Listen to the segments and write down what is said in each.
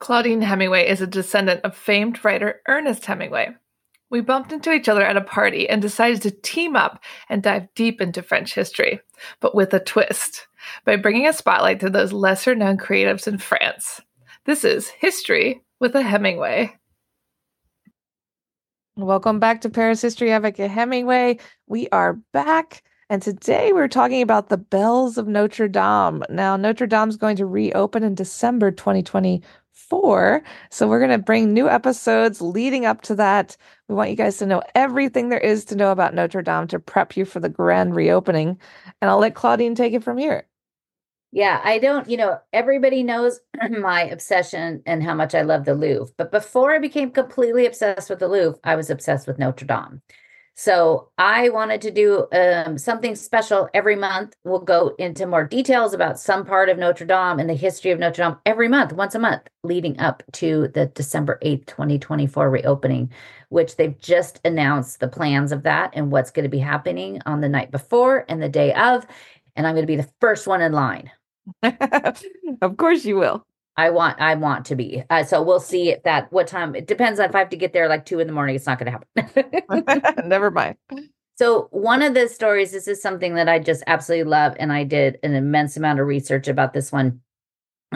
Claudine Hemingway is a descendant of famed writer Ernest Hemingway. We bumped into each other at a party and decided to team up and dive deep into French history, but with a twist, by bringing a spotlight to those lesser known creatives in France. This is History with a Hemingway. Welcome back to Paris History Avec a Hemingway. We are back, and today we're talking about the bells of Notre Dame. Now, Notre Dame is going to reopen in December 2020 four. So we're going to bring new episodes leading up to that. We want you guys to know everything there is to know about Notre Dame to prep you for the grand reopening. And I'll let Claudine take it from here. Yeah, I don't, you know, everybody knows my obsession and how much I love the Louvre. But before I became completely obsessed with the Louvre, I was obsessed with Notre Dame. So I wanted to do um, something special every month. We'll go into more details about some part of Notre Dame and the history of Notre Dame every month, once a month, leading up to the December 8th, 2024 reopening, which they've just announced the plans of that and what's going to be happening on the night before and the day of. And I'm going to be the first one in line. of course you will. I want I want to be. Uh, so we'll see if that what time it depends on if I have to get there like two in the morning. It's not going to happen. Never mind. So one of the stories, this is something that I just absolutely love, and I did an immense amount of research about this one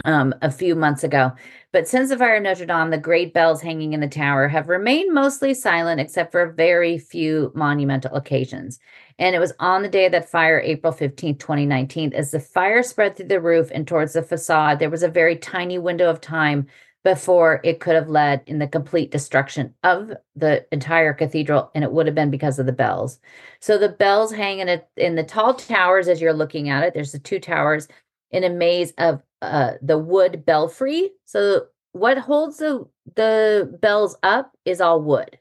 um, a few months ago. But since the fire of Notre Dame, the great bells hanging in the tower have remained mostly silent, except for very few monumental occasions. And it was on the day of that fire, April 15th, 2019. As the fire spread through the roof and towards the facade, there was a very tiny window of time before it could have led in the complete destruction of the entire cathedral and it would have been because of the bells so the bells hang in, a, in the tall towers as you're looking at it there's the two towers in a maze of uh, the wood belfry so what holds the the bells up is all wood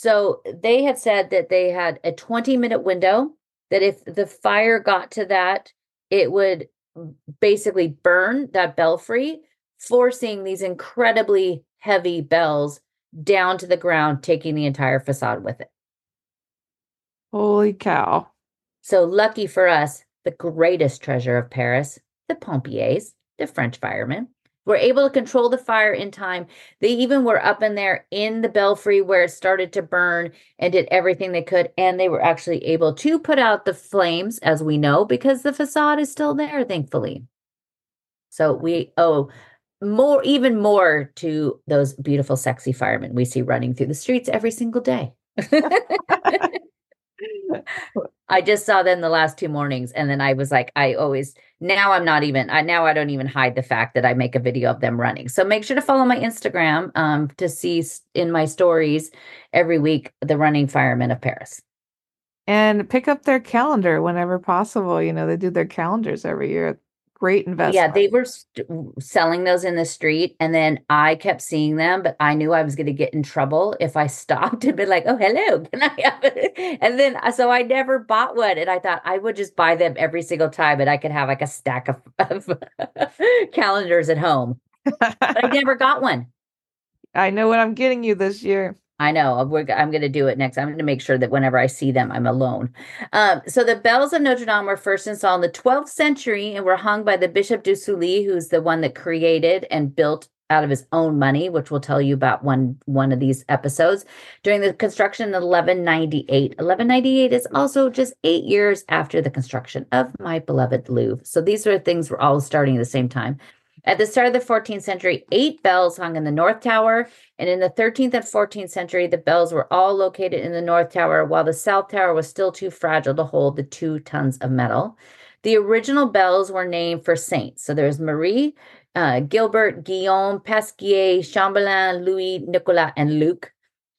so they had said that they had a 20 minute window, that if the fire got to that, it would basically burn that belfry, forcing these incredibly heavy bells down to the ground, taking the entire facade with it. Holy cow. So lucky for us, the greatest treasure of Paris, the Pompiers, the French firemen, were able to control the fire in time. They even were up in there in the belfry where it started to burn and did everything they could. And they were actually able to put out the flames, as we know, because the facade is still there, thankfully. So we owe more, even more to those beautiful, sexy firemen we see running through the streets every single day. I just saw them the last two mornings, and then I was like, I always now I'm not even I now I don't even hide the fact that I make a video of them running. So make sure to follow my Instagram um, to see in my stories every week the running firemen of Paris. And pick up their calendar whenever possible. You know, they do their calendars every year great investment. Yeah, they were st- selling those in the street, and then I kept seeing them, but I knew I was going to get in trouble if I stopped and be like, "Oh, hello, can I have it?" And then uh, so I never bought one, and I thought I would just buy them every single time, and I could have like a stack of, of calendars at home. but I never got one. I know what I'm getting you this year. I know. I'm going to do it next. I'm going to make sure that whenever I see them, I'm alone. Um, so the bells of Notre Dame were first installed in the 12th century and were hung by the Bishop de Sully, who's the one that created and built out of his own money, which we'll tell you about one one of these episodes. During the construction in 1198, 1198 is also just eight years after the construction of my beloved Louvre. So these are things were all starting at the same time. At the start of the 14th century, eight bells hung in the North Tower, and in the 13th and 14th century, the bells were all located in the North Tower, while the South Tower was still too fragile to hold the two tons of metal. The original bells were named for saints. So there's Marie, uh, Gilbert, Guillaume, Pasquier, Chambellan, Louis, Nicolas, and Luc.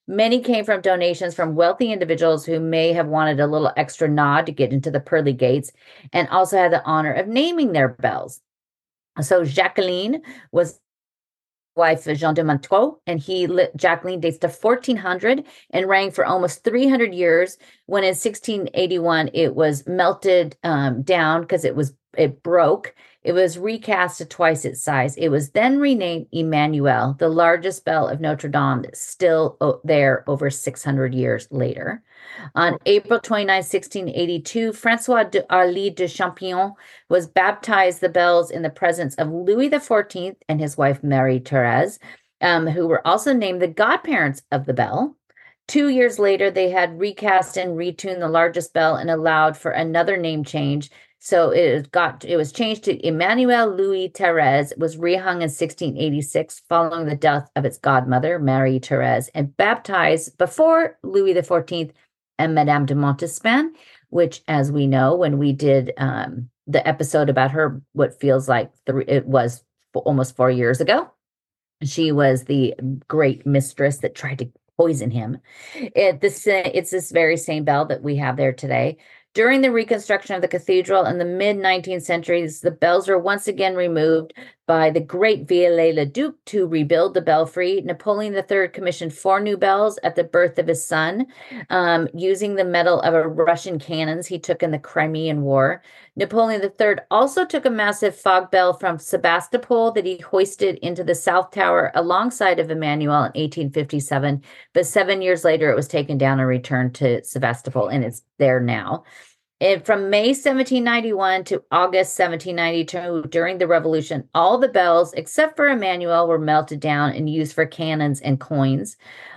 Many came from donations from wealthy individuals who may have wanted a little extra nod to get into the pearly gates and also had the honor of naming their bells. So Jacqueline was wife of Jean de Montreux, and he Jacqueline dates to 1400 and rang for almost 300 years. When in 1681 it was melted um, down because it was it broke, It was recast to twice its size. It was then renamed Emmanuel, the largest bell of Notre Dame that's still there over 600 years later. On April 29, 1682, Francois d'Arly de Champvallon was baptized the bells in the presence of Louis XIV and his wife Marie Therese, um, who were also named the godparents of the bell. Two years later, they had recast and retuned the largest bell and allowed for another name change. So it got it was changed to Emmanuel Louis Therese. Was rehung in 1686 following the death of its godmother, Marie Therese, and baptized before Louis XIV and Madame de Montespan, which, as we know, when we did um, the episode about her, what feels like three, it was almost four years ago. She was the great mistress that tried to poison him. It, this, it's this very same bell that we have there today. During the reconstruction of the cathedral in the mid 19th centuries, the bells were once again removed by the great Viollet-le-Duc to rebuild the belfry. Napoleon III commissioned four new bells at the birth of his son, um, using the metal of a Russian cannons he took in the Crimean War. Napoleon III also took a massive fog bell from Sebastopol that he hoisted into the South Tower alongside of Emmanuel in 1857. But seven years later, it was taken down and returned to Sebastopol, and it's there now. And from May 1791 to August 1792, during the Revolution, all the bells except for Emmanuel were melted down and used for cannons and coins.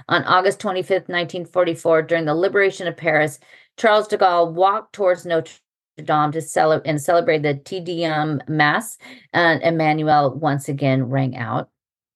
On August 25th, 1944, during the liberation of Paris, Charles de Gaulle walked towards Notre Dame to celebrate and celebrate the Te Deum Mass, and Emmanuel once again rang out.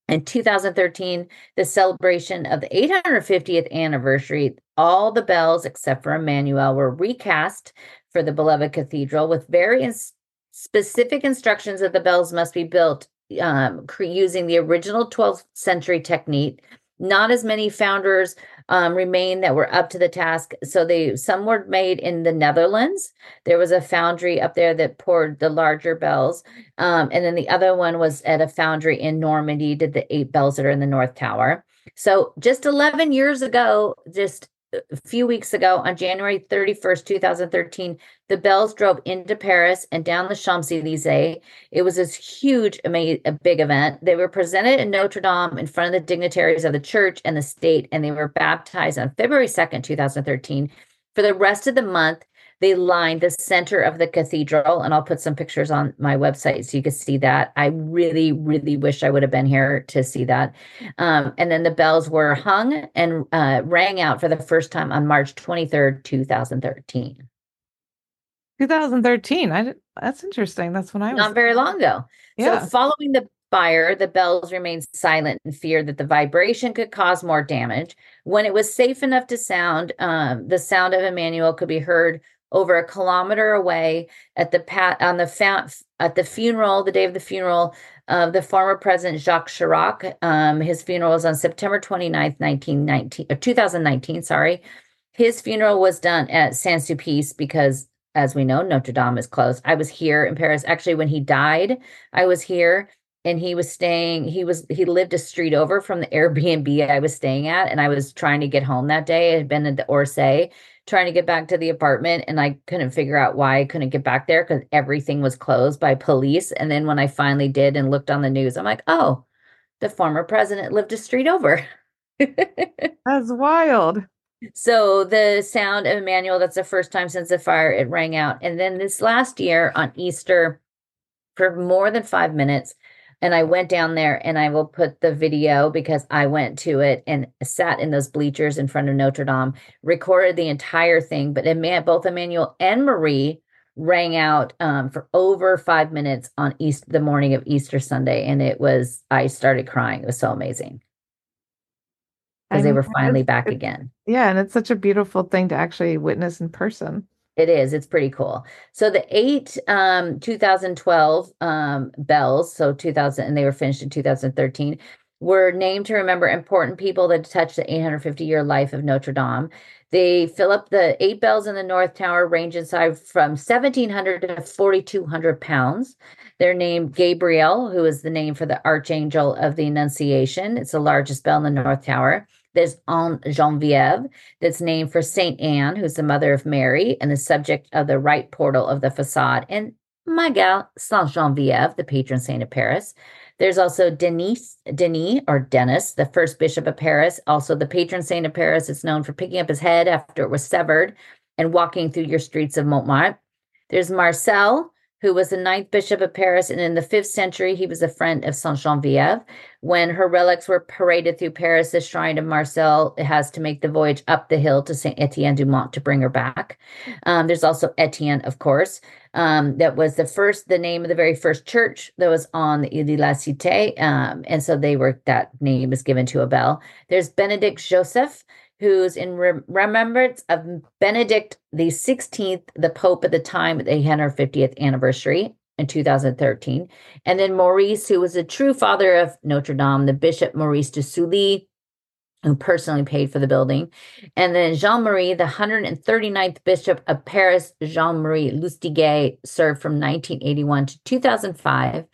In 2013, the celebration of the 850th anniversary, all the bells except for Emmanuel were recast for the beloved cathedral with various specific instructions that the bells must be built um, using the original 12th century technique. Not as many founders um, remain that were up to the task. So they some were made in the Netherlands. There was a foundry up there that poured the larger bells, um, and then the other one was at a foundry in Normandy. Did the eight bells that are in the North Tower. So just 11 years ago, just a few weeks ago on January 31st, 2013, the Bells drove into Paris and down the Champs Elysees. It was this huge, amazing, a big event. They were presented in Notre Dame in front of the dignitaries of the church and the state, and they were baptized on February 2nd, 2013. For the rest of the month, they lined the center of the cathedral, and I'll put some pictures on my website so you can see that. I really, really wish I would have been here to see that. Um, and then the bells were hung and uh, rang out for the first time on March 23rd, 2013. 2013. I that's interesting. That's when I was not very long ago. Yeah. So following the fire, the bells remained silent in fear that the vibration could cause more damage. When it was safe enough to sound, um, the sound of Emmanuel could be heard over a kilometer away at the pat on the fa- at the funeral, the day of the funeral of the former president Jacques Chirac. Um, his funeral was on September 29th, 1919, or uh, 2019, sorry. His funeral was done at Saint Sulpice because as we know, Notre Dame is closed. I was here in Paris. Actually, when he died, I was here and he was staying, he was, he lived a street over from the Airbnb I was staying at. And I was trying to get home that day. I had been at the Orsay trying to get back to the apartment and I couldn't figure out why I couldn't get back there because everything was closed by police. And then when I finally did and looked on the news, I'm like, oh, the former president lived a street over. That's wild. So the sound of Emmanuel, that's the first time since the fire it rang out. And then this last year on Easter, for more than five minutes, and I went down there and I will put the video because I went to it and sat in those bleachers in front of Notre Dame, recorded the entire thing. But both Emmanuel and Marie rang out um, for over five minutes on East the morning of Easter Sunday. And it was, I started crying. It was so amazing because they were finally back again. Yeah, and it's such a beautiful thing to actually witness in person. It is. It's pretty cool. So the eight um 2012 um bells, so 2000 and they were finished in 2013, were named to remember important people that touched the 850 year life of Notre Dame. They fill up the eight bells in the North Tower, range in size from 1,700 to 4,200 pounds. They're named Gabriel, who is the name for the Archangel of the Annunciation. It's the largest bell in the North Tower. There's Anne Genevieve, that's named for Saint Anne, who's the mother of Mary and the subject of the right portal of the facade. And Miguel Saint Genevieve, the patron saint of Paris. There's also Denis, Denis or Dennis, the first bishop of Paris, also the patron saint of Paris. It's known for picking up his head after it was severed and walking through your streets of Montmartre. There's Marcel, who was the ninth bishop of Paris. And in the fifth century, he was a friend of Saint Genevieve. When her relics were paraded through Paris, the shrine of Marcel has to make the voyage up the hill to Saint Etienne du Mont to bring her back. Um, there's also Etienne, of course. Um, that was the first, the name of the very first church that was on the Ile de la Cité. Um, and so they were, that name was given to a bell. There's Benedict Joseph, who's in re- remembrance of Benedict the 16th, the Pope at the time of the 150th anniversary in 2013. And then Maurice, who was a true father of Notre Dame, the Bishop Maurice de Sully, who personally paid for the building. And then Jean Marie, the 139th Bishop of Paris, Jean Marie Lustiger, served from 1981 to 2005.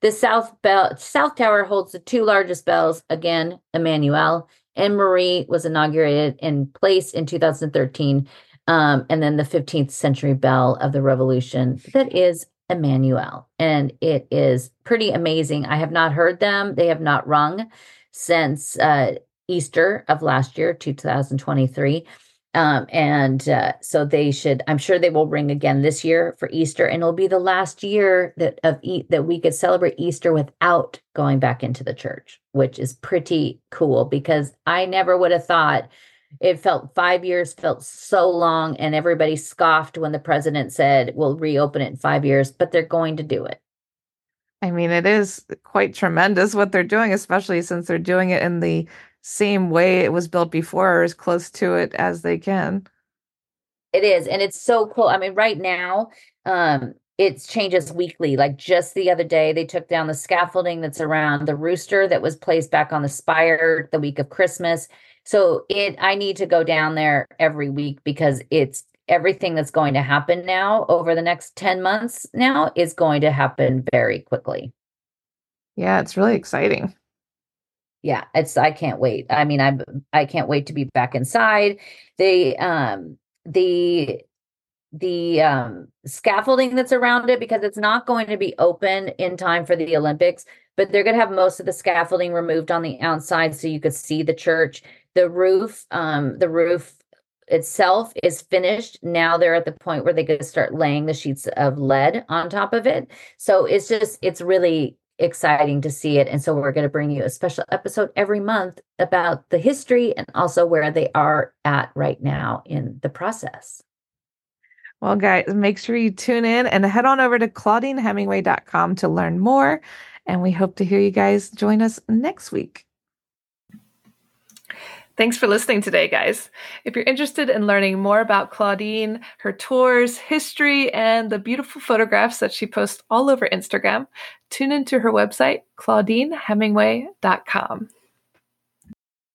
The South Bell South Tower holds the two largest bells, again, Emmanuel and Marie was inaugurated in place in 2013. Um, and then the 15th century bell of the revolution that is Emmanuel. And it is pretty amazing. I have not heard them, they have not rung since uh, Easter of last year, 2023. Um, and uh, so they should, I'm sure they will ring again this year for Easter, and it'll be the last year that of e- that we could celebrate Easter without going back into the church, which is pretty cool because I never would have thought it felt five years felt so long, and everybody scoffed when the president said we'll reopen it in five years, but they're going to do it. I mean, it is quite tremendous what they're doing, especially since they're doing it in the same way it was built before or as close to it as they can. It is. And it's so cool. I mean, right now, um, it changes weekly. Like just the other day, they took down the scaffolding that's around the rooster that was placed back on the spire the week of Christmas. So it I need to go down there every week because it's everything that's going to happen now over the next 10 months now is going to happen very quickly. Yeah, it's really exciting yeah it's i can't wait. I mean i'm i can't wait to be back inside. The um the the um scaffolding that's around it because it's not going to be open in time for the olympics but they're going to have most of the scaffolding removed on the outside so you could see the church. The roof um the roof itself is finished. Now they're at the point where they could start laying the sheets of lead on top of it. So it's just it's really exciting to see it. And so we're going to bring you a special episode every month about the history and also where they are at right now in the process. Well, guys, make sure you tune in and head on over to claudinehemingway.com to learn more. And we hope to hear you guys join us next week. Thanks for listening today, guys. If you're interested in learning more about Claudine, her tours, history, and the beautiful photographs that she posts all over Instagram, tune into her website, claudinehemingway.com.